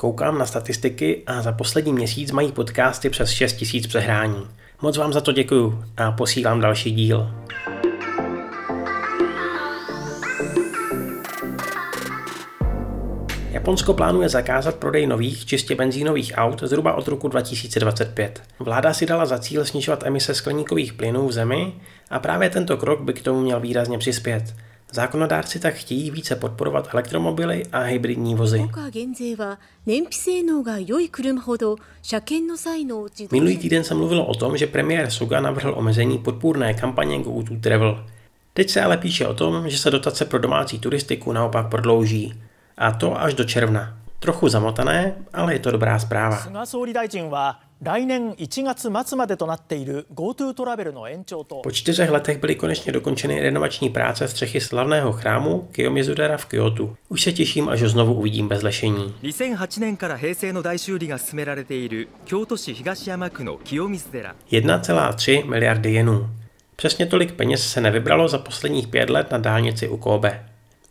Koukám na statistiky a za poslední měsíc mají podcasty přes 6 000 přehrání. Moc vám za to děkuju a posílám další díl. Japonsko plánuje zakázat prodej nových, čistě benzínových aut zhruba od roku 2025. Vláda si dala za cíl snižovat emise skleníkových plynů v zemi a právě tento krok by k tomu měl výrazně přispět. Zákonodárci tak chtějí více podporovat elektromobily a hybridní vozy. Minulý týden se mluvilo o tom, že premiér Suga navrhl omezení podpůrné kampaně Go to Travel. Teď se ale píše o tom, že se dotace pro domácí turistiku naopak prodlouží. A to až do června. Trochu zamotané, ale je to dobrá zpráva. 来年1月末までとなっている GoTo トラベルの延長と Po čtyřech letech byly konečně dokončeny renovační práce střechy slavného chrámu Kiyomizudera v Kyoto. Už se těším, až ho znovu uvidím bez lešení. 2008年から平成の大修理が進められている京都市東山区の清水寺 1,3 miliardy jenů. Přesně tolik peněz se nevybralo za posledních pět let na dálnici u Kobe.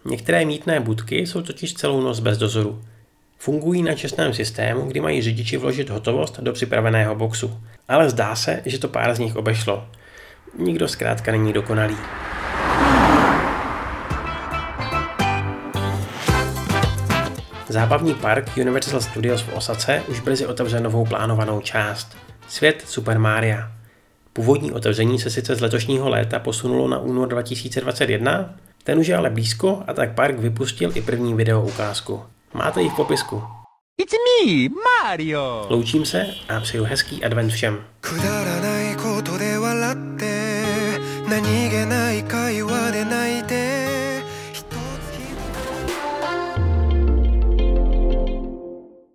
Některé mítné budky jsou totiž celou noc bez dozoru. Fungují na čestném systému, kdy mají řidiči vložit hotovost do připraveného boxu. Ale zdá se, že to pár z nich obešlo. Nikdo zkrátka není dokonalý. Zábavní park Universal Studios v Osace už brzy otevře novou plánovanou část. Svět Super Mario. Původní otevření se sice z letošního léta posunulo na únor 2021, ten už je ale blízko a tak park vypustil i první video ukázku. Máte ji v popisku. It's me, Mario! Loučím se a přeju hezký advent všem.